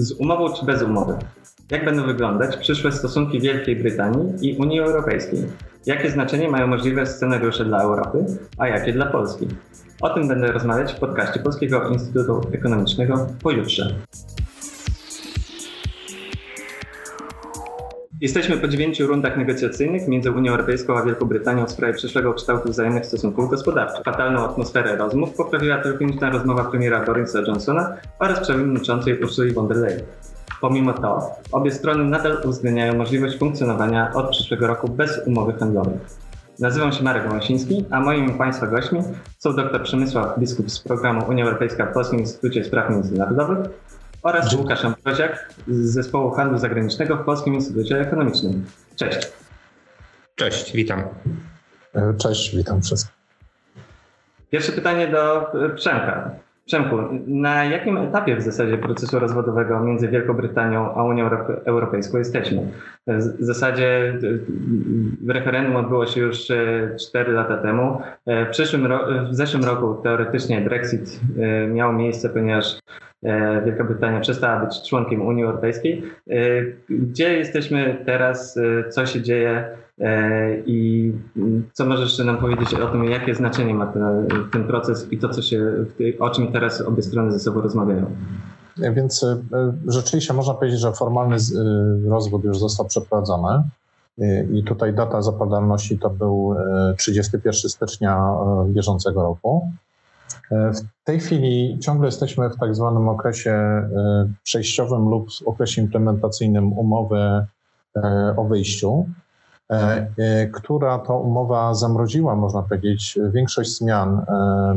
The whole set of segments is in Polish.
Z umową czy bez umowy? Jak będą wyglądać przyszłe stosunki Wielkiej Brytanii i Unii Europejskiej? Jakie znaczenie mają możliwe scenariusze dla Europy, a jakie dla Polski? O tym będę rozmawiać w podcaście Polskiego Instytutu Ekonomicznego pojutrze. Jesteśmy po dziewięciu rundach negocjacyjnych między Unią Europejską a Wielką Brytanią w sprawie przyszłego kształtu wzajemnych stosunków gospodarczych. Fatalną atmosferę rozmów poprawiła telefoniczna rozmowa premiera Borisa Johnsona oraz przewodniczącej Ursuli von der Leyen. Pomimo to, obie strony nadal uwzględniają możliwość funkcjonowania od przyszłego roku bez umowy handlowej. Nazywam się Marek Wąsiński, a moimi Państwa gośćmi są dr Przemysław Biskup z programu Unia Europejska w Polskim Instytucie Spraw Międzynarodowych oraz Łukasz Ambroziak z Zespołu Handlu Zagranicznego w Polskim Instytucie Ekonomicznym. Cześć. Cześć, witam. Cześć, witam wszystkich. Pierwsze pytanie do Przemka. Przemku, na jakim etapie w zasadzie procesu rozwodowego między Wielką Brytanią a Unią Europejską jesteśmy? W zasadzie referendum odbyło się już 4 lata temu. W, przyszłym w zeszłym roku teoretycznie Brexit miał miejsce, ponieważ Wielka Brytania przestała być członkiem Unii Europejskiej. Gdzie jesteśmy teraz? Co się dzieje? I co możesz jeszcze nam powiedzieć o tym, jakie znaczenie ma ten, ten proces i to, co się, o czym teraz obie strony ze sobą rozmawiają? Więc rzeczywiście można powiedzieć, że formalny rozwód już został przeprowadzony. I tutaj data zapadalności to był 31 stycznia bieżącego roku. W tej chwili ciągle jesteśmy w tak zwanym okresie przejściowym lub okresie implementacyjnym umowy o wyjściu. E, e, która to umowa zamroziła, można powiedzieć, większość zmian e,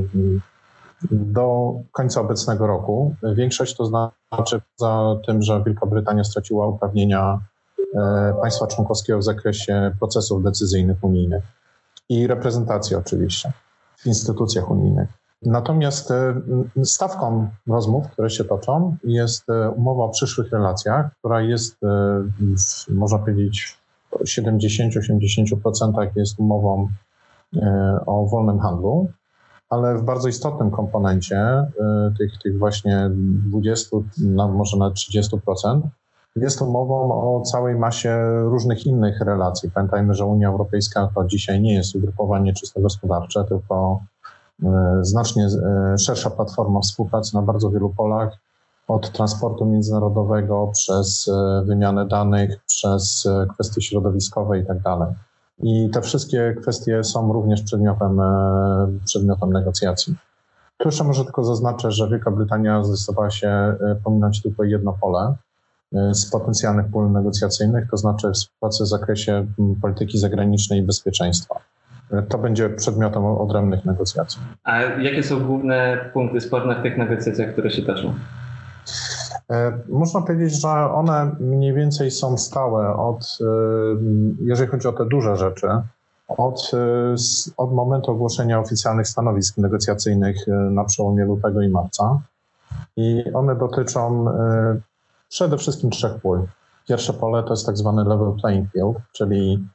do końca obecnego roku. Większość to znaczy za tym, że Wielka Brytania straciła uprawnienia państwa członkowskiego w zakresie procesów decyzyjnych unijnych i reprezentacji oczywiście w instytucjach unijnych. Natomiast stawką rozmów, które się toczą, jest umowa o przyszłych relacjach, która jest, można powiedzieć, 70-80% jest umową e, o wolnym handlu, ale w bardzo istotnym komponencie e, tych, tych właśnie 20, może nawet 30%, jest umową o całej masie różnych innych relacji. Pamiętajmy, że Unia Europejska to dzisiaj nie jest ugrupowanie czysto gospodarcze, tylko e, znacznie szersza platforma współpracy na bardzo wielu polach od transportu międzynarodowego przez e, wymianę danych, przez e, kwestie środowiskowe i tak dalej. I te wszystkie kwestie są również przedmiotem, e, przedmiotem negocjacji. Tu jeszcze może tylko zaznaczę, że Wielka Brytania zdecydowała się pominąć tylko jedno pole z potencjalnych pól negocjacyjnych, to znaczy współpracy w zakresie polityki zagranicznej i bezpieczeństwa. To będzie przedmiotem odrębnych negocjacji. A jakie są główne punkty sporne w tych negocjacjach, które się toczą? E, można powiedzieć, że one mniej więcej są stałe od, e, jeżeli chodzi o te duże rzeczy, od, e, od momentu ogłoszenia oficjalnych stanowisk negocjacyjnych na przełomie lutego i marca. I one dotyczą przede wszystkim trzech pól. Pierwsze pole to jest tak zwany level playing field, czyli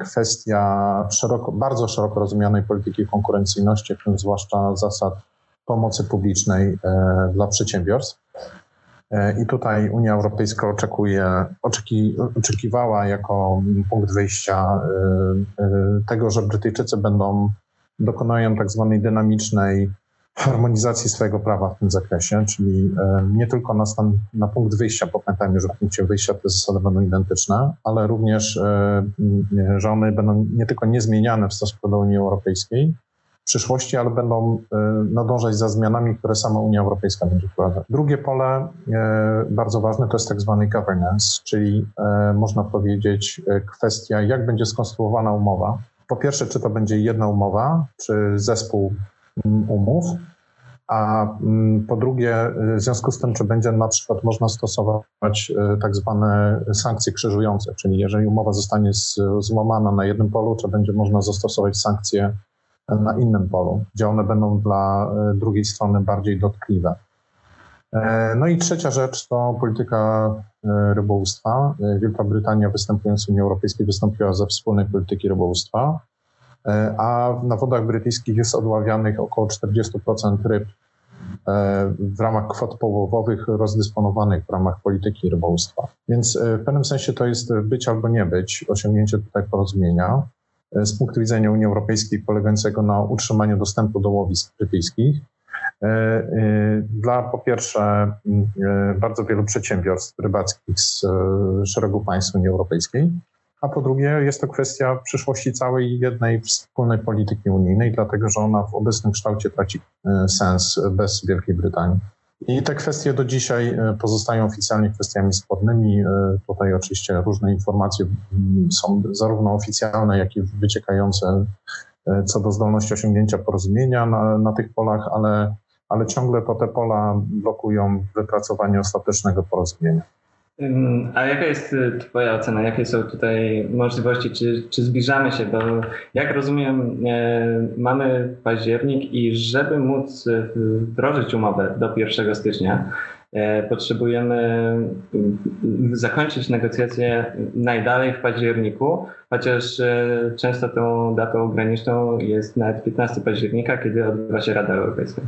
kwestia szeroko, bardzo szeroko rozumianej polityki konkurencyjności, w tym zwłaszcza zasad pomocy publicznej dla przedsiębiorstw. E, I tutaj Unia Europejska oczekuje, oczeki, oczekiwała jako punkt wyjścia e, e, tego, że Brytyjczycy będą dokonają tak zwanej dynamicznej harmonizacji swojego prawa w tym zakresie, czyli nie tylko na, stan, na punkt wyjścia, pamiętajmy, że w punkcie wyjścia te zasady będą identyczne, ale również, że one będą nie tylko niezmieniane w stosunku do Unii Europejskiej, przyszłości, ale będą e, nadążać za zmianami, które sama Unia Europejska będzie wprowadzać. Drugie pole e, bardzo ważne to jest tak zwany governance, czyli e, można powiedzieć kwestia, jak będzie skonstruowana umowa. Po pierwsze, czy to będzie jedna umowa, czy zespół umów, a mm, po drugie, w związku z tym, czy będzie na przykład można stosować tak zwane sankcje krzyżujące, czyli jeżeli umowa zostanie złamana na jednym polu, czy będzie można zastosować sankcje na innym polu, gdzie one będą dla e, drugiej strony bardziej dotkliwe. E, no i trzecia rzecz to polityka e, rybołówstwa. Wielka Brytania występując w Unii Europejskiej wystąpiła ze wspólnej polityki rybołówstwa, a na wodach brytyjskich jest odławianych około 40% ryb w ramach kwot połowowych rozdysponowanych w ramach polityki rybołówstwa. Więc w pewnym sensie to jest być albo nie być, osiągnięcie tutaj porozumienia z punktu widzenia Unii Europejskiej polegającego na utrzymaniu dostępu do łowisk brytyjskich. Dla po pierwsze bardzo wielu przedsiębiorstw rybackich z szeregu państw Unii Europejskiej, a po drugie jest to kwestia przyszłości całej jednej wspólnej polityki unijnej, dlatego że ona w obecnym kształcie traci e, sens bez Wielkiej Brytanii. I te kwestie do dzisiaj e, pozostają oficjalnie kwestiami spornymi. E, tutaj oczywiście różne informacje mm, są zarówno oficjalne, jak i wyciekające co do zdolności osiągnięcia porozumienia na, na tych polach, ale, ale ciągle to te pola blokują wypracowanie ostatecznego porozumienia. A jaka jest y, Twoja ocena? Jakie są tutaj możliwości? Czy, czy zbliżamy się do. Jak rozumiem, e, mamy październik i żeby móc y, wdrożyć umowę do 1 stycznia, potrzebujemy y, zakończyć negocjacje najdalej w październiku, chociaż często tą datą graniczną jest nawet 15 października, kiedy odbywa się Rada Europejska.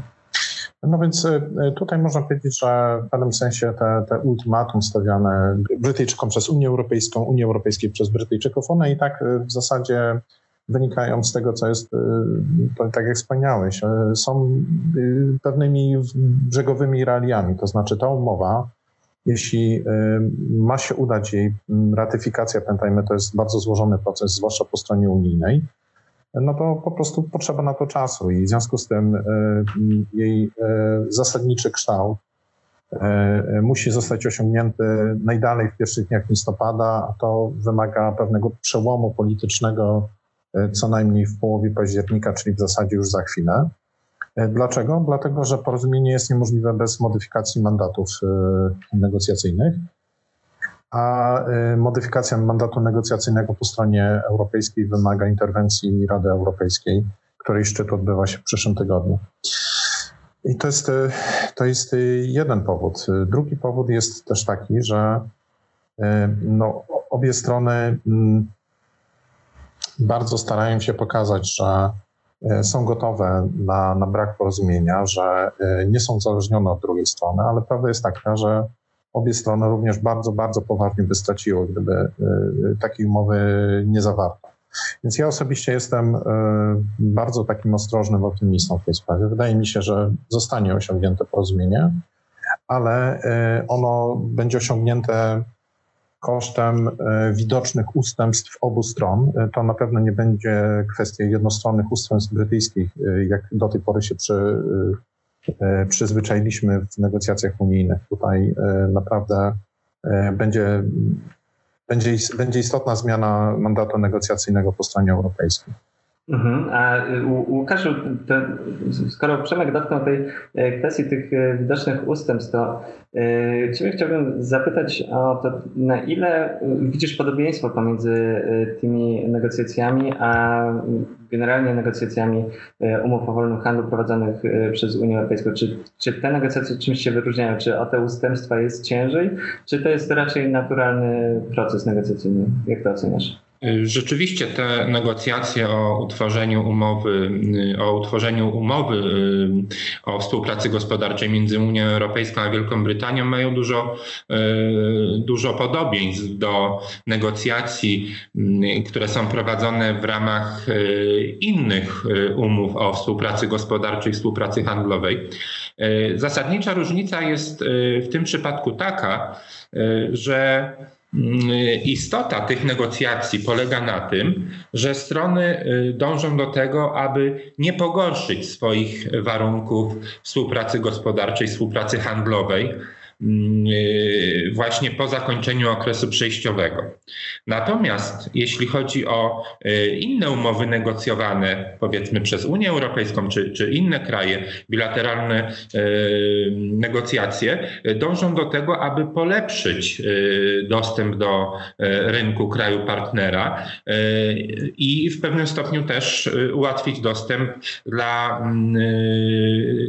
No więc y, tutaj można powiedzieć, że w pewnym sensie te, te ultimatum stawiane Brytyjczykom przez Unię Europejską, Unię Europejskiej przez Brytyjczyków, one i tak y, w zasadzie wynikają z tego, co jest, to, tak jak wspomniałeś, są pewnymi brzegowymi realiami. To znaczy ta umowa, jeśli ma się udać jej ratyfikacja, pamiętajmy, to jest bardzo złożony proces, zwłaszcza po stronie unijnej, no to po prostu potrzeba na to czasu i w związku z tym e, jej e, zasadniczy kształt e, musi zostać osiągnięty najdalej w pierwszych dniach listopada, a to wymaga pewnego przełomu politycznego co najmniej w połowie października, czyli w zasadzie już za chwilę. Dlaczego? Dlatego, że porozumienie jest niemożliwe bez modyfikacji mandatów negocjacyjnych a y, modyfikacja mandatu negocjacyjnego po stronie europejskiej wymaga interwencji Rady Europejskiej, której szczyt odbywa się w przyszłym tygodniu. I to jest, y, to jest y, jeden powód. Drugi powód jest też taki, że no, obie strony mm, bardzo starają się pokazać, że są gotowe na, na brak porozumienia, że nie są uzależnione od drugiej strony, ale prawda jest taka, że obie strony również bardzo, bardzo poważnie by straciły, gdyby e, takiej umowy nie zawarto. Więc ja osobiście jestem e, bardzo takim ostrożnym optymistą w tej sprawie. Wydaje mi się, że zostanie osiągnięte porozumienie, ale e, ono będzie osiągnięte kosztem widocznych ustępstw obu stron. To na pewno nie będzie kwestia jednostronnych ustępstw brytyjskich, jak do tej pory się przy, przyzwyczailiśmy w negocjacjach unijnych. Tutaj e, naprawdę e, będzie, będzie, będzie istotna zmiana mandatu negocjacyjnego po stronie europejskiej. Mhm. A Łukaszu, to, skoro Przemek dotknął tej kwestii tych widocznych ustępstw, to e, Ciebie chciałbym zapytać o to, na ile widzisz podobieństwo pomiędzy tymi negocjacjami, a generalnie negocjacjami umów o wolnym handlu prowadzonych przez Unię Europejską. Czy, czy te negocjacje czymś się wyróżniają? Czy o te ustępstwa jest ciężej, czy to jest raczej naturalny proces negocjacyjny? Jak to oceniasz? Rzeczywiście te negocjacje o utworzeniu umowy, o utworzeniu umowy y, o współpracy gospodarczej między Unią Europejską a Wielką Brytanią mają dużo, y, dużo podobieństw do negocjacji, y, które są prowadzone w ramach innych umów o współpracy gospodarczej, współpracy handlowej. Zasadnicza różnica jest w tym przypadku taka, że istota tych negocjacji polega na tym, że strony y, dążą do tego, aby nie pogorszyć swoich warunków współpracy gospodarczej, współpracy handlowej, Mm, właśnie po zakończeniu okresu przejściowego. Natomiast jeśli chodzi o y, inne umowy negocjowane, powiedzmy przez Unię Europejską czy, czy inne kraje, bilateralne y, negocjacje, dążą do tego, aby polepszyć dostęp do rynku kraju partnera i w pewnym stopniu też ułatwić dostęp dla mm,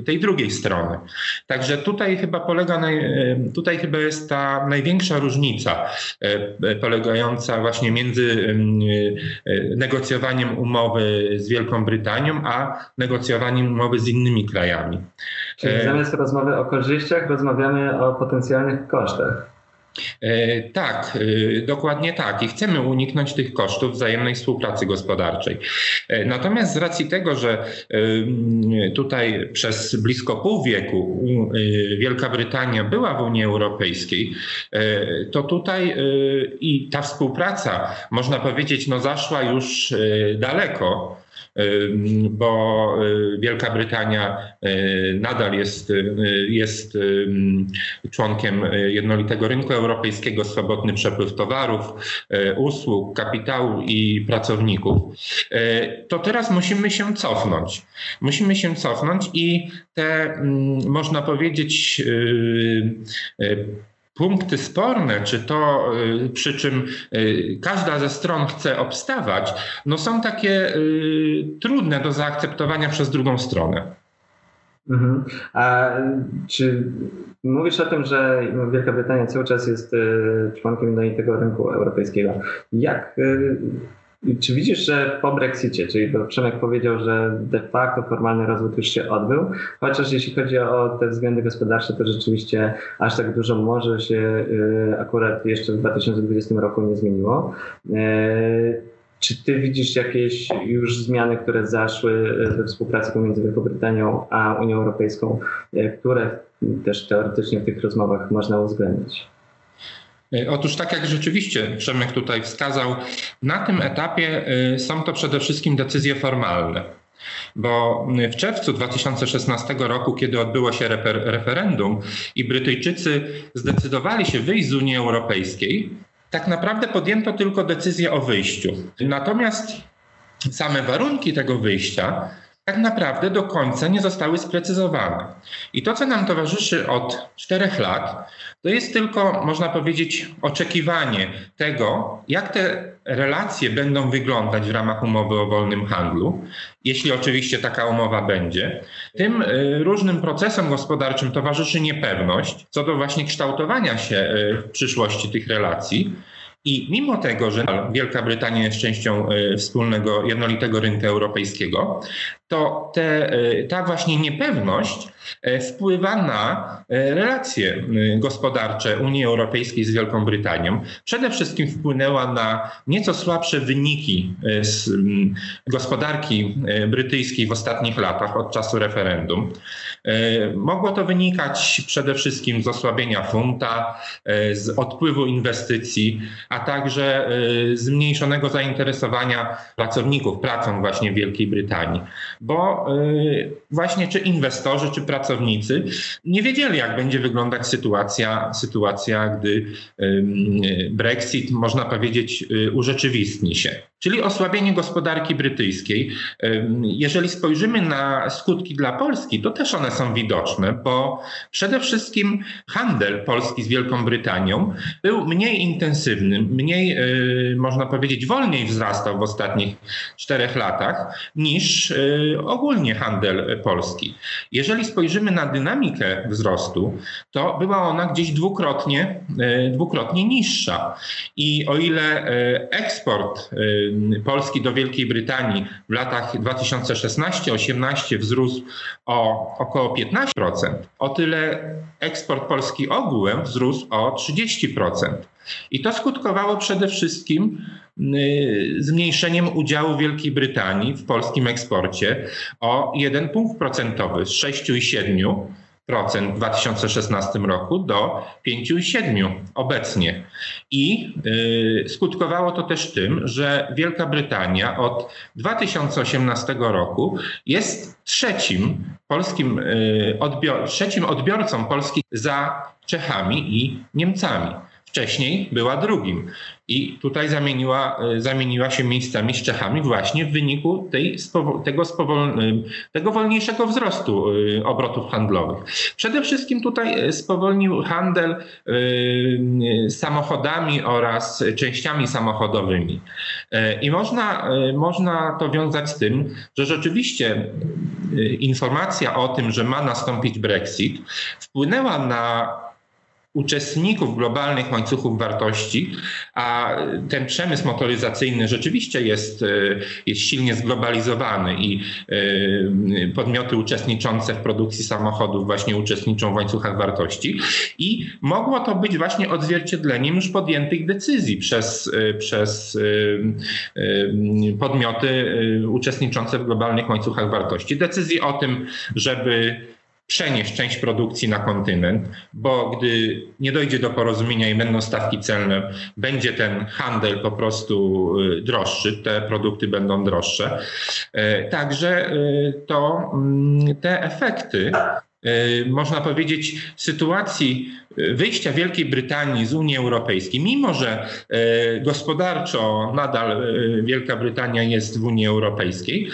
tej drugiej strony. Także tutaj chyba polega naj, tutaj chyba jest ta największa różnica polegająca właśnie między negocjowaniem umowy z Wielką Brytanią, a negocjowaniem umowy z innymi krajami. Czyli zamiast rozmowy o korzyściach, rozmawiamy o potencjalnych kosztach. E, tak, e, dokładnie tak. I chcemy uniknąć tych kosztów wzajemnej współpracy gospodarczej. E, natomiast z racji tego, że tutaj przez blisko pół wieku Wielka Brytania była w Unii Europejskiej, to tutaj i ta współpraca, można powiedzieć, no zaszła już daleko bo y, Wielka Brytania y, nadal jest, y, jest członkiem jednolitego rynku europejskiego, swobodny przepływ towarów, usług, kapitału i pracowników. To teraz musimy się cofnąć. Musimy się cofnąć i te, można powiedzieć, punkty sporne, czy to y, przy czym y, każda ze stron chce obstawać, no są takie y, trudne do zaakceptowania przez drugą stronę. Mhm. A czy mówisz o tym, że Wielka Brytania cały czas jest członkiem jednolitego rynku europejskiego? Jak czy widzisz, że po Brexicie, czyli to Przemek powiedział, że de facto formalny rozwód już się odbył, chociaż jeśli chodzi o te względy gospodarcze, to rzeczywiście aż tak dużo może się y, akurat jeszcze w 2020 roku nie zmieniło. Y, czy ty widzisz jakieś już zmiany, które zaszły we współpracy pomiędzy Wielką Brytanią a Unią Europejską, y, które też teoretycznie w tych rozmowach można uwzględnić? E, otóż tak jak rzeczywiście Przemek tutaj wskazał, na tym etapie e, są to przede wszystkim decyzje formalne. Bo w czerwcu 2016 roku, kiedy odbyło się refer referendum i Brytyjczycy zdecydowali się wyjść z Unii Europejskiej, tak naprawdę podjęto tylko decyzję o wyjściu. Natomiast same warunki tego wyjścia tak naprawdę do końca nie zostały sprecyzowane. I to, co nam towarzyszy od czterech lat, to jest tylko, można powiedzieć, oczekiwanie tego, jak te relacje będą wyglądać w ramach umowy o wolnym handlu, jeśli oczywiście taka umowa będzie. Tym y, różnym procesom gospodarczym towarzyszy niepewność co do właśnie kształtowania się y, w przyszłości tych relacji. I mimo tego, że Wielka Brytania jest częścią y, wspólnego, jednolitego rynku europejskiego, to te, y, ta właśnie niepewność y, wpływa na relacje gospodarcze Unii Europejskiej z Wielką Brytanią. Przede wszystkim wpłynęła na nieco słabsze wyniki gospodarki brytyjskiej w ostatnich latach od czasu referendum. Mogło to wynikać przede wszystkim z osłabienia funta, z odpływu inwestycji, a także zmniejszonego zainteresowania pracowników pracą właśnie w Wielkiej Brytanii. Bo y, właśnie czy inwestorzy, czy pracownicy nie wiedzieli, jak będzie wyglądać sytuacja, sytuacja gdy Brexit, można powiedzieć, y, urzeczywistni się. Czyli osłabienie gospodarki brytyjskiej. Jeżeli spojrzymy na skutki dla Polski, to też one są widoczne, bo przede wszystkim handel Polski z Wielką Brytanią był mniej intensywny, mniej, y, można powiedzieć, wolniej wzrastał w ostatnich czterech latach niż ogólnie handel polski. Jeżeli spojrzymy na dynamikę wzrostu, to była ona gdzieś dwukrotnie, y, dwukrotnie niższa. I o ile eksport Polski do Wielkiej Brytanii w latach 2016-18 wzrósł o około 15%, o tyle eksport Polski ogółem wzrósł o 30%. I to skutkowało przede wszystkim y, zmniejszeniem udziału Wielkiej Brytanii w polskim eksporcie o 1 punkt procentowy z 6,7 w 2016 roku do 5,7 obecnie. I y, skutkowało to też tym, że Wielka Brytania od 2018 roku jest trzecim polskim y, trzecim odbiorcą Polski za Czechami i Niemcami. Wcześniej była drugim. I tutaj zamieniła, e, zamieniła się miejscami z Czechami właśnie w wyniku tej, tego, spowol, e, tego wolniejszego wzrostu e, obrotów handlowych. Przede wszystkim tutaj spowolnił handel samochodami oraz częściami samochodowymi. I można, można to wiązać z tym, że rzeczywiście informacja o tym, że ma nastąpić Brexit, wpłynęła na uczestników globalnych łańcuchów wartości, a ten przemysł motoryzacyjny rzeczywiście jest, e, jest silnie zglobalizowany i e, podmioty uczestniczące w produkcji samochodów właśnie uczestniczą w łańcuchach wartości i mogło to być właśnie odzwierciedleniem już podjętych decyzji przez, e, przez podmioty uczestniczące w globalnych łańcuchach wartości. Decyzji o tym, żeby przenieść część produkcji na kontynent, bo gdy nie dojdzie do porozumienia i będą stawki celne, będzie ten handel po prostu y, droższy, te produkty będą droższe. E, także y, to mm, te efekty y, można powiedzieć, sytuacji wyjścia Wielkiej Brytanii z Unii Europejskiej, mimo że gospodarczo nadal Wielka Brytania jest w Unii Europejskiej,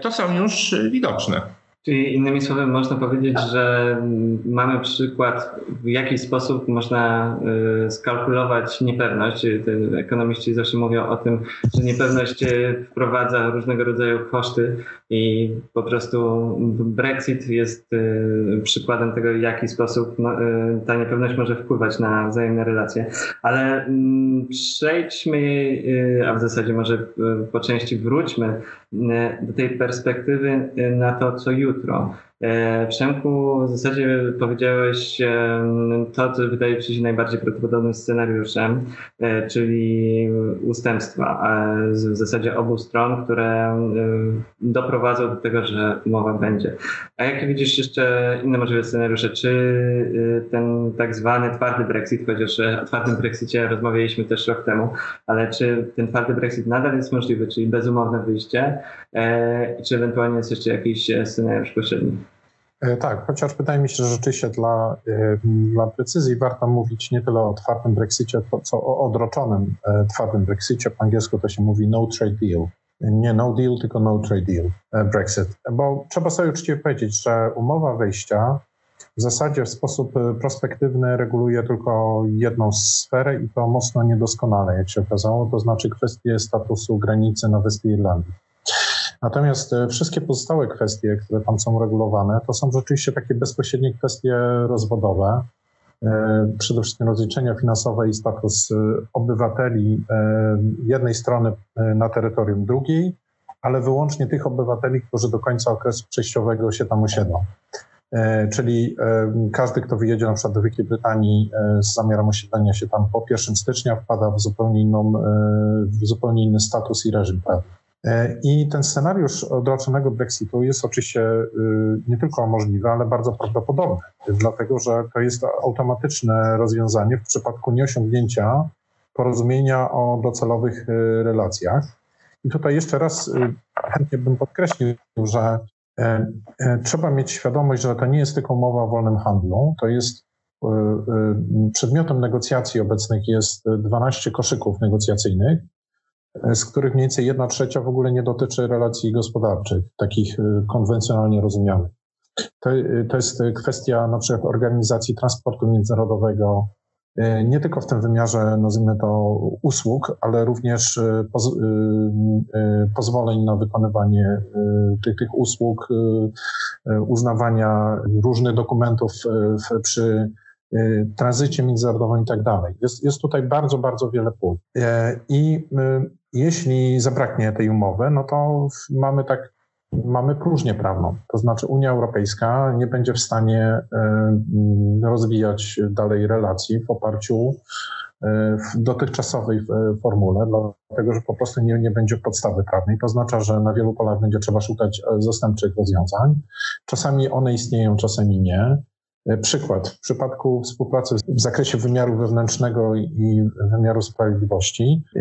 to są już widoczne. Czyli innymi słowy można powiedzieć, że mamy przykład, w jaki sposób można y, skalkulować niepewność. Ekonomiści zawsze mówią o tym, że niepewność y, wprowadza różnego rodzaju koszty i po prostu Brexit jest y, przykładem tego, w jaki sposób ta niepewność może wpływać na wzajemne relacje. Ale mm, przejdźmy, a w zasadzie może po części wróćmy do tej perspektywy na to, co jutro fra Przemku, w zasadzie powiedziałeś to, co wydaje mi się najbardziej prawdopodobnym scenariuszem, e, czyli ustępstwa w zasadzie obu stron, które doprowadzą do tego, że umowa będzie. A jakie widzisz jeszcze inne możliwe scenariusze? Czy ten tak zwany twardy Brexit, chociaż o twardym Brexicie rozmawialiśmy też rok temu, ale czy ten twardy Brexit nadal jest możliwy, czyli bezumowne wyjście, e, czy ewentualnie jest jeszcze jakiś scenariusz pośredni? E, tak, chociaż wydaje mi się, że rzeczywiście dla, e, dla precyzji warto mówić nie tyle o twardym Brexicie, co o odroczonym e, twardym Brexicie. Po angielsku to się mówi no trade deal. Nie no deal, tylko no trade deal Brexit. Bo trzeba sobie uczciwie powiedzieć, że umowa wejścia w zasadzie w sposób prospektywny reguluje tylko jedną sferę i to mocno niedoskonale, jak się okazało, to znaczy kwestię statusu granicy na Wyspie Irlandii. Natomiast e, wszystkie pozostałe kwestie, które tam są regulowane, to są rzeczywiście takie bezpośrednie kwestie rozwodowe. E, przede wszystkim rozliczenia finansowe i status e, obywateli jednej strony na terytorium drugiej, ale wyłącznie tych obywateli, którzy do końca okresu przejściowego się tam osiedlą. Czyli każdy, kto wyjedzie na przykład do Wielkiej Brytanii z zamiarem osiedlenia się tam po 1 stycznia, wpada w zupełnie, inną, w zupełnie inny status i reżim prawny. E, I ten scenariusz odroczonego Brexitu jest oczywiście y, nie tylko możliwy, ale bardzo prawdopodobny, dlatego że to jest automatyczne rozwiązanie w przypadku nieosiągnięcia porozumienia o docelowych y, relacjach. I tutaj jeszcze raz y, chętnie bym podkreślił, że e, e, trzeba mieć świadomość, że to nie jest tylko umowa o wolnym handlu, to jest przedmiotem negocjacji obecnych jest 12 koszyków negocjacyjnych z których mniej więcej jedna trzecia w ogóle nie dotyczy relacji gospodarczych, takich y, konwencjonalnie rozumianych. To, y, to jest kwestia na przykład organizacji transportu międzynarodowego, y, nie tylko w tym wymiarze, nazwijmy to, usług, ale również poz, pozwoleń na wykonywanie tych, tych usług, uznawania różnych dokumentów przy tranzycie międzynarodowym i tak dalej. Jest, jest tutaj bardzo, bardzo wiele pól. I jeśli zabraknie tej umowy, no to mamy tak, mamy próżnię prawną. To znaczy Unia Europejska nie będzie w stanie e, rozwijać dalej relacji w oparciu e, w dotychczasowej e, formule, dlatego że po prostu nie, nie będzie podstawy prawnej. To oznacza, że na wielu polach będzie trzeba szukać zastępczych rozwiązań. Czasami one istnieją, czasami nie. E, przykład. W przypadku współpracy w zakresie wymiaru wewnętrznego i wymiaru sprawiedliwości, e,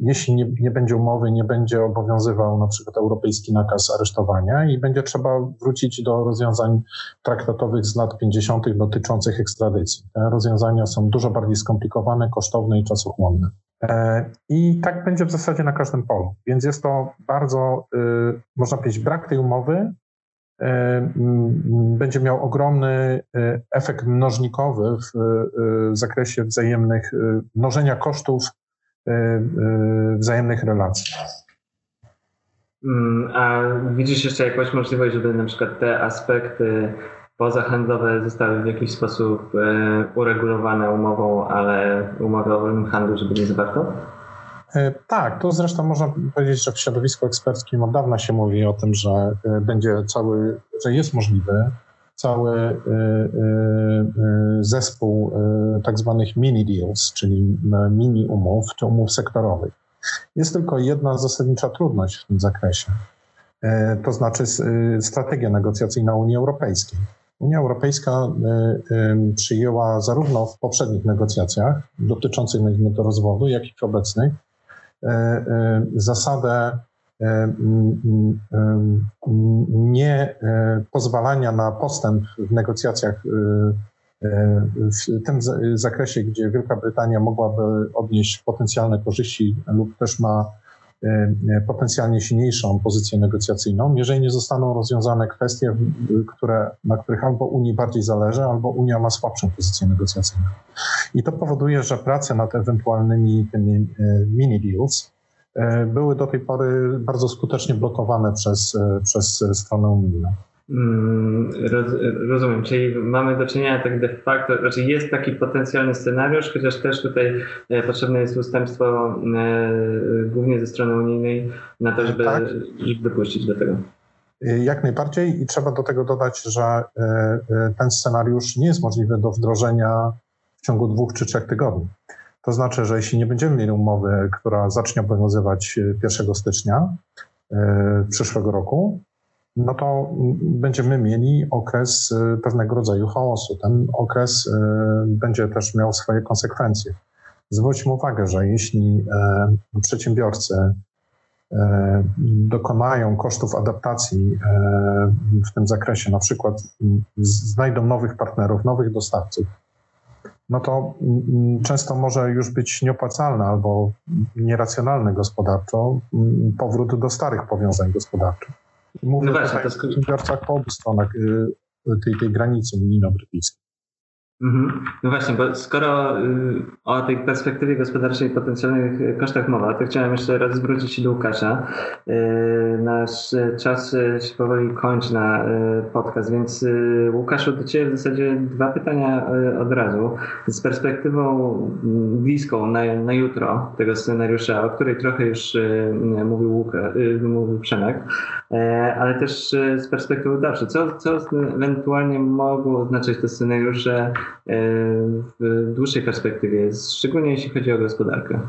jeśli nie, nie, będzie umowy, nie będzie obowiązywał na przykład europejski nakaz aresztowania i będzie trzeba wrócić do rozwiązań traktatowych z lat 50. dotyczących ekstradycji. Te rozwiązania są dużo bardziej skomplikowane, kosztowne i czasochłonne. E, I tak będzie w zasadzie na każdym polu. Więc jest to bardzo, można powiedzieć, brak tej umowy będzie miał ogromny e, efekt mnożnikowy w e, zakresie wzajemnych, mnożenia kosztów wzajemnych relacji. Mm, a widzisz jeszcze jakąś możliwość, żeby na przykład te aspekty pozahandlowe zostały w jakiś sposób uregulowane umową, ale umowy o wolnym handlu, żeby nie zawarto? Tak, to zresztą można powiedzieć, że w środowisku eksperckim od dawna się mówi o tym, że będzie cały, że jest możliwy cały y, zespół tak zwanych mini deals, czyli mini umów czy umów sektorowych. Jest tylko jedna zasadnicza trudność w tym zakresie, to znaczy strategia negocjacyjna Unii Europejskiej. Unia Europejska przyjęła zarówno w poprzednich negocjacjach dotyczących rozwodu, jak i w obecnych zasadę nie e, pozwalania na postęp w negocjacjach e, e, w tym zakresie, gdzie Wielka Brytania mogłaby odnieść potencjalne korzyści lub też ma potencjalnie silniejszą pozycję negocjacyjną, jeżeli nie zostaną rozwiązane kwestie, które, na których albo Unii bardziej zależy, albo Unia ma słabszą pozycję negocjacyjną. I to powoduje, że prace nad ewentualnymi tymi mini deals E, były do tej pory bardzo skutecznie blokowane przez, e, przez stronę unijną. Mm, roz, rozumiem, czyli mamy do czynienia tak de facto, znaczy jest taki potencjalny scenariusz, chociaż też tutaj e, potrzebne jest ustępstwo głównie ze strony unijnej na to, żeby, tak. żeby dopuścić do tego. Jak najbardziej i trzeba do tego dodać, że ten scenariusz nie jest możliwy do wdrożenia w ciągu dwóch czy trzech tygodni. To znaczy, że jeśli nie będziemy mieli umowy, która zacznie obowiązywać 1 stycznia e, przyszłego roku, no to będziemy mieli okres e, pewnego rodzaju chaosu. Ten okres e, będzie też miał swoje konsekwencje. Zwróćmy uwagę, że jeśli przedsiębiorcy dokonają kosztów adaptacji w tym zakresie, na przykład znajdą nowych partnerów, nowych dostawców, no to mm, często może już być nieopłacalne albo nieracjonalne gospodarczo mm, powrót do starych powiązań gospodarczych. Mówię no właśnie, o przedsiębiorcach po obu stronach y, tej, tej granicy unijno-brytyjskiej. Mhm. No właśnie, bo skoro y, o tej perspektywie gospodarczej i potencjalnych kosztach mowa, to chciałem jeszcze raz zwrócić się do Łukasza. Y, nasz czas się powoli kończy na y, podcast, więc Łukaszu, do Ciebie w zasadzie dwa pytania od razu. Z perspektywą bliską na, na jutro tego scenariusza, o której trochę już mówił, Łuka, mówił Przemek, ale też z perspektywy dalszej. Co, co ewentualnie mogło oznaczać te scenariusze w dłuższej perspektywie, szczególnie jeśli chodzi o gospodarkę.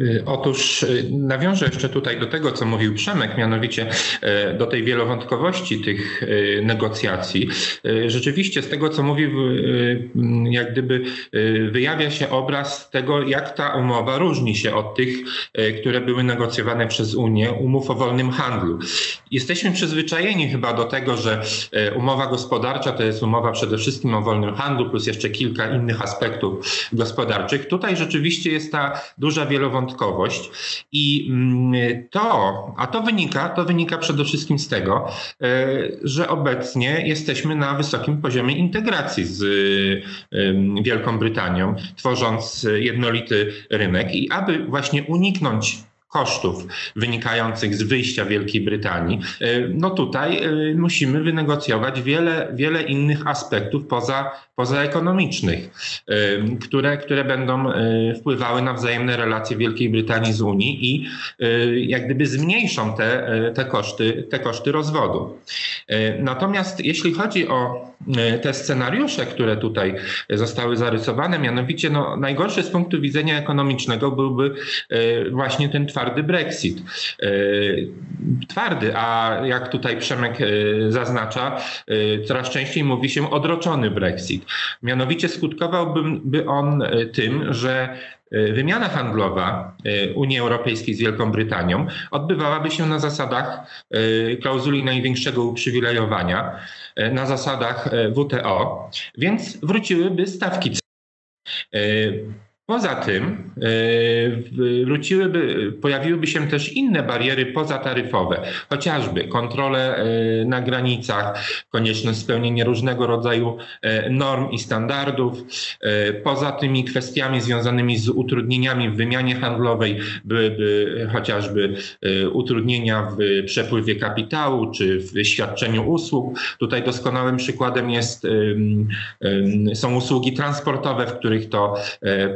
Y, otóż y, nawiążę jeszcze tutaj do tego, co mówił Przemek, mianowicie y, do tej wielowątkowości tych negocjacji. Rzeczywiście z tego, co mówił, jak gdyby wyjawia się obraz tego, jak ta umowa różni się od tych, które były negocjowane przez Unię, umów o wolnym handlu. Jesteśmy przyzwyczajeni chyba do tego, że umowa gospodarcza to jest umowa przede wszystkim o wolnym handlu, plus jeszcze kilka innych aspektów gospodarczych. Tutaj rzeczywiście jest ta duża wielowątkowość wątkowość. I mm, to, a to wynika, to wynika przede wszystkim z tego, e, że obecnie jesteśmy na wysokim poziomie integracji z Wielką Brytanią, tworząc jednolity rynek. I aby właśnie uniknąć kosztów wynikających z wyjścia Wielkiej Brytanii, e, no tutaj e, musimy wynegocjować wiele, wiele innych aspektów poza, pozaekonomicznych, e, które, które będą wpływały na wzajemne relacje Wielkiej Brytanii z Unii i jak gdyby zmniejszą te, te, koszty, te koszty rozwodu. Natomiast jeśli chodzi o te scenariusze, które tutaj zostały zarysowane, mianowicie no, najgorszy z punktu widzenia ekonomicznego byłby właśnie ten twardy twardy Brexit. E, twardy, a jak tutaj Przemek e, zaznacza, e, coraz częściej mówi się odroczony Brexit. Mianowicie skutkowałby on tym, że wymiana handlowa Unii Europejskiej z Wielką Brytanią odbywałaby się na zasadach klauzuli największego uprzywilejowania, na zasadach WTO, więc wróciłyby stawki Poza tym e, wróciłyby, pojawiłyby się też inne bariery pozataryfowe, chociażby kontrole e, na granicach, konieczność spełnienia różnego rodzaju e, norm i standardów. Poza tymi kwestiami związanymi z utrudnieniami w wymianie handlowej byłyby chociażby utrudnienia w przepływie kapitału czy w świadczeniu usług. Tutaj doskonałym przykładem jest, są usługi transportowe, w których to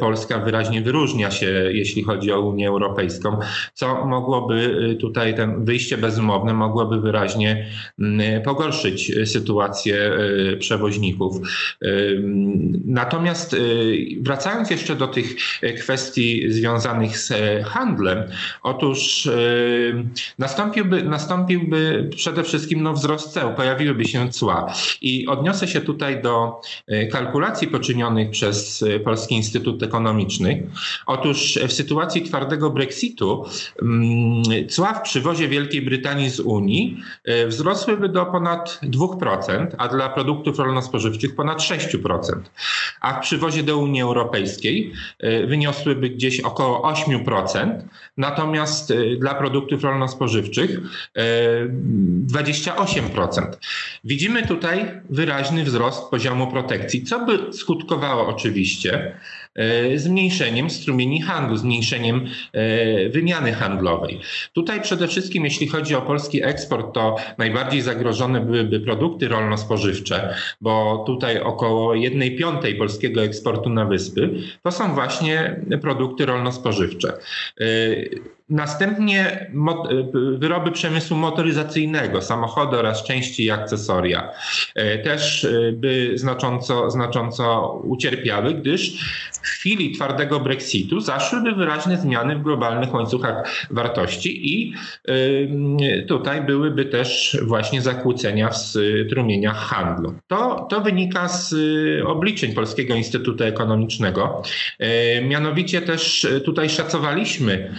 Polska Polska wyraźnie wyróżnia się, jeśli chodzi o Unię Europejską, co mogłoby y, tutaj ten wyjście bezumowne mogłoby wyraźnie mm, pogorszyć sytuację y, przewoźników. Y, natomiast wracając jeszcze do tych kwestii związanych z handlem, otóż nastąpiłby, nastąpiłby przede wszystkim no, wzrost ceł, pojawiłyby się cła. I odniosę się tutaj do kalkulacji poczynionych przez Polski Instytut Ekonomiczny, ekonomicznych. Otóż w sytuacji twardego Brexitu mm, cła w przywozie Wielkiej Brytanii z Unii e, wzrosłyby do ponad 2%, a dla produktów rolno-spożywczych ponad 6%. A w przywozie do Unii Europejskiej e, wyniosłyby gdzieś około 8%, natomiast e, dla produktów rolno-spożywczych 28%. Widzimy tutaj wyraźny wzrost poziomu protekcji, co by skutkowało oczywiście zmniejszeniem strumieni handlu, zmniejszeniem e, wymiany handlowej. Tutaj przede wszystkim, jeśli chodzi o polski eksport, to najbardziej zagrożone byłyby produkty rolno-spożywcze, bo tutaj około 1 piątej polskiego eksportu na wyspy to są właśnie produkty rolno-spożywcze. E, Następnie y, wyroby przemysłu motoryzacyjnego, samochody oraz części i akcesoria e, też y, by znacząco, znacząco ucierpiały, gdyż w chwili twardego Brexitu zaszłyby wyraźne zmiany w globalnych łańcuchach wartości i tutaj byłyby też właśnie zakłócenia w strumieniach handlu. To, to wynika z obliczeń Polskiego Instytutu Ekonomicznego. E, mianowicie też tutaj szacowaliśmy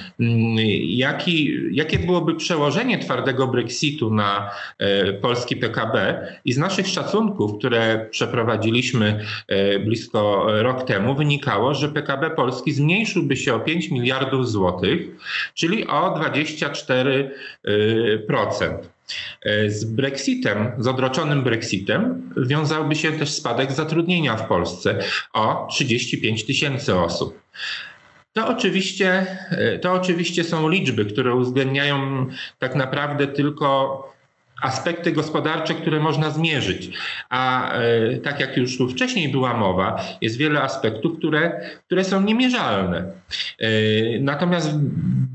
jaki, jakie byłoby przełożenie twardego Brexitu na e, polski PKB i z naszych szacunków, które przeprowadziliśmy e, blisko rok temu, wynikało, że PKB Polski zmniejszyłby się o 5 miliardów złotych, czyli o 24%. E, z Brexitem, z odroczonym Brexitem, wiązałby się też spadek zatrudnienia w Polsce o 35 tysięcy osób. To oczywiście, e, to oczywiście są liczby, które uwzględniają tak naprawdę tylko aspekty gospodarcze, które można zmierzyć. A e, tak jak już tu wcześniej była mowa, jest wiele aspektów, które, które są niemierzalne. E, natomiast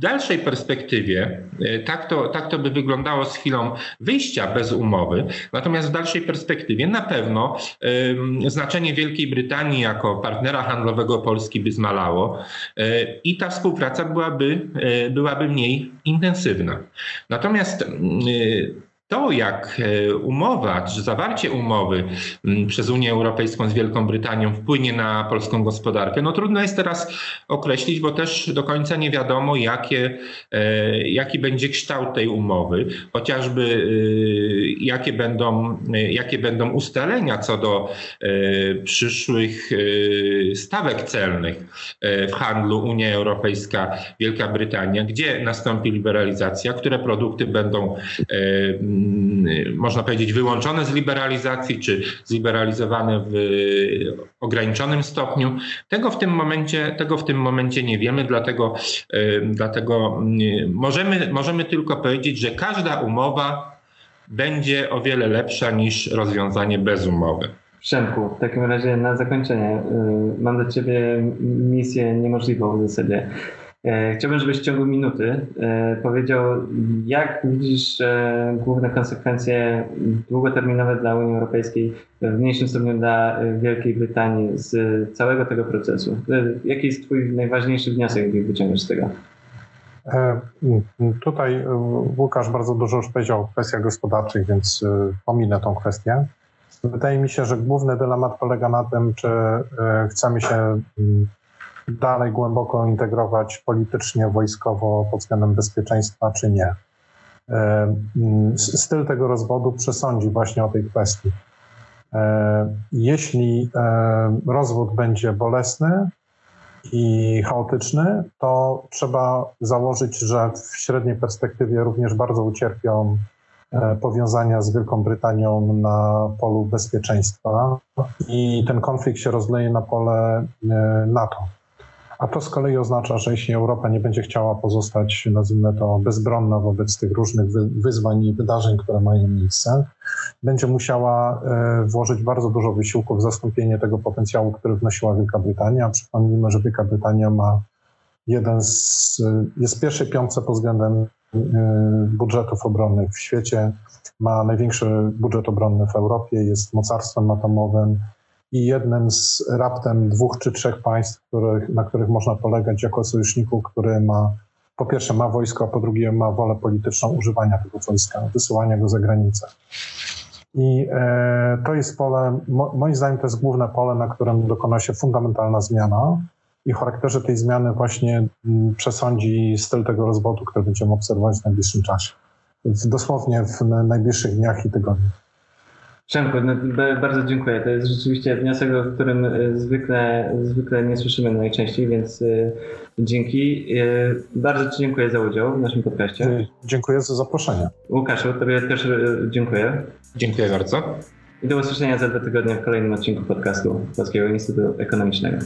dalszej perspektywie e, tak to, tak to by wyglądało z chwilą wyjścia bez umowy. Natomiast w dalszej perspektywie na pewno znaczenie Wielkiej Brytanii jako partnera handlowego Polski by zmalało i ta współpraca byłaby, byłaby mniej intensywna. Natomiast to, jak e, umowa, czy zawarcie umowy przez Unię Europejską z Wielką Brytanią wpłynie na polską gospodarkę, no trudno jest teraz określić, bo też do końca nie wiadomo, jakie, e, jaki będzie kształt tej umowy, chociażby e, jakie będą, jakie będą ustalenia co do przyszłych stawek celnych w handlu Unia Europejska, Wielka Brytania, gdzie nastąpi liberalizacja, które produkty będą można powiedzieć, wyłączone z liberalizacji, czy zliberalizowane w ograniczonym stopniu. Tego w tym momencie, tego w tym momencie nie wiemy, dlatego, dlatego mm, możemy, możemy tylko powiedzieć, że każda umowa będzie o wiele lepsza niż rozwiązanie bez umowy. Przemku, w takim razie na zakończenie y, mam dla Ciebie misję niemożliwą w zasadzie. E, chciałbym, żebyś w ciągu minuty e, powiedział, jak widzisz e, główne konsekwencje długoterminowe dla Unii Europejskiej, w mniejszym stopniu dla Wielkiej Brytanii z całego tego procesu. Jaki jest Twój najważniejszy wniosek, jaki wyciągasz z tego? Tutaj Łukasz bardzo dużo już powiedział o kwestiach gospodarczych, więc pominę tą kwestię. Wydaje mi się, że główny dylemat polega na tym, czy chcemy się dalej głęboko integrować politycznie, wojskowo pod względem bezpieczeństwa, czy nie. E, styl tego rozwodu przesądzi właśnie o tej kwestii. E, jeśli e, rozwód będzie bolesny, i chaotyczny, to trzeba założyć, że w średniej perspektywie również bardzo ucierpią powiązania z Wielką Brytanią na polu bezpieczeństwa i ten konflikt się rozleje na pole NATO. A to z kolei oznacza, że jeśli Europa nie będzie chciała pozostać, nazwijmy to, bezbronna wobec tych różnych wyzwań i wydarzeń, które mają miejsce, będzie musiała e, włożyć bardzo dużo wysiłku w zastąpienie tego potencjału, który wnosiła Wielka Brytania. Przypomnijmy, że Wielka Brytania ma jeden z, jest w pierwszej piątce pod względem e, budżetów obronnych w świecie, ma największy budżet obronny w Europie, jest mocarstwem atomowym, i jednym z raptem dwóch czy trzech państw, których, na których można polegać jako sojuszniku, który ma po pierwsze ma wojsko, a po drugie ma wolę polityczną używania tego wojska, wysyłania go za granicę. I e, to jest pole, mo, moim zdaniem to jest główne pole, na którym dokona się fundamentalna zmiana i charakterze tej zmiany właśnie m, mm, przesądzi styl tego rozwodu, który będziemy obserwować w najbliższym czasie. W, dosłownie w najbliższych dniach i tygodniach. Przemku, no, bardzo dziękuję. To jest rzeczywiście wniosek, o którym e, zwykle, zwykle nie słyszymy najczęściej, więc e, dzięki. E, bardzo Ci dziękuję za udział w naszym podcaście. Dziękuję za zaproszenie. Łukaszu, Tobie też dziękuję. Dziękuję bardzo. I do usłyszenia za dwa tygodnie w kolejnym odcinku podcastu Polskiego Instytutu Ekonomicznego.